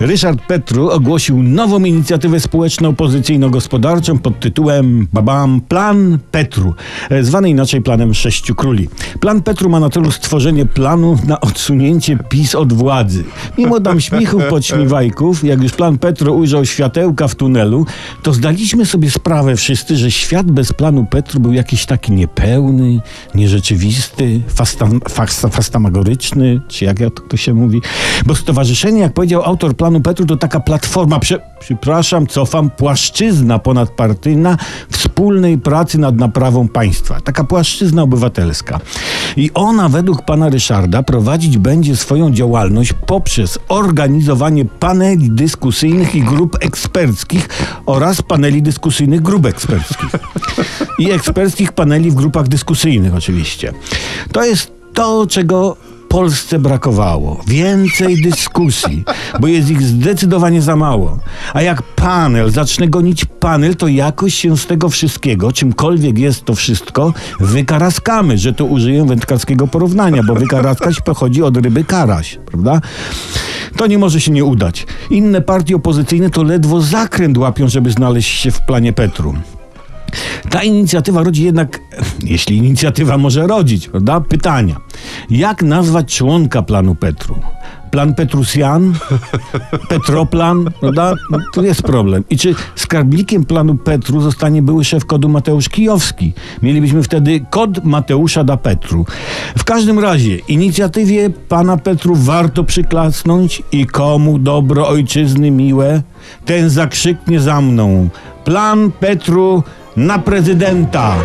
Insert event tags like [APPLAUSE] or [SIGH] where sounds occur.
Ryszard Petru ogłosił nową inicjatywę społeczno-opozycyjno-gospodarczą pod tytułem Babam Plan Petru, e, zwany inaczej Planem Sześciu Króli. Plan Petru ma na celu stworzenie planu na odsunięcie PiS od władzy. Mimo tam śmichów [LAUGHS] podśmiewajków, jak już plan Petru ujrzał światełka w tunelu, to zdaliśmy sobie sprawę wszyscy, że świat bez planu Petru był jakiś taki niepełny, nierzeczywisty, fastam, fasta, fastamagoryczny, czy jak to się mówi. Bo stowarzyszenie, jak powiedział autor planu Petru, to taka platforma, prze, przepraszam, cofam, płaszczyzna ponadpartyjna wspólnej pracy nad naprawą państwa. Taka płaszczyzna obywatelska. I ona według pana Ryszarda prowadzić będzie swoją działalność poprzez organizowanie paneli dyskusyjnych i grup eksperckich oraz paneli dyskusyjnych grup eksperckich. I eksperckich paneli w grupach dyskusyjnych oczywiście. To jest to, czego Polsce brakowało. Więcej dyskusji, bo jest ich zdecydowanie za mało. A jak panel zacznie gonić panel, to jakoś się z tego wszystkiego, czymkolwiek jest to wszystko, wykaraskamy, że to użyję wędkarskiego porównania, bo wykaraskać pochodzi od ryby karaś, prawda? To nie może się nie udać. Inne partie opozycyjne to ledwo zakręt łapią, żeby znaleźć się w planie Petru. Ta inicjatywa rodzi jednak, jeśli inicjatywa może rodzić, prawda? Pytania. Jak nazwać członka planu Petru? Plan Petrusjan? Petroplan? Prawda? No, tu jest problem. I czy skarbnikiem planu Petru zostanie były szef kodu Mateusz Kijowski? Mielibyśmy wtedy kod Mateusza da Petru. W każdym razie inicjatywie pana Petru warto przyklasnąć i komu dobro ojczyzny miłe, ten zakrzyknie za mną. Plan Petru na prezydenta.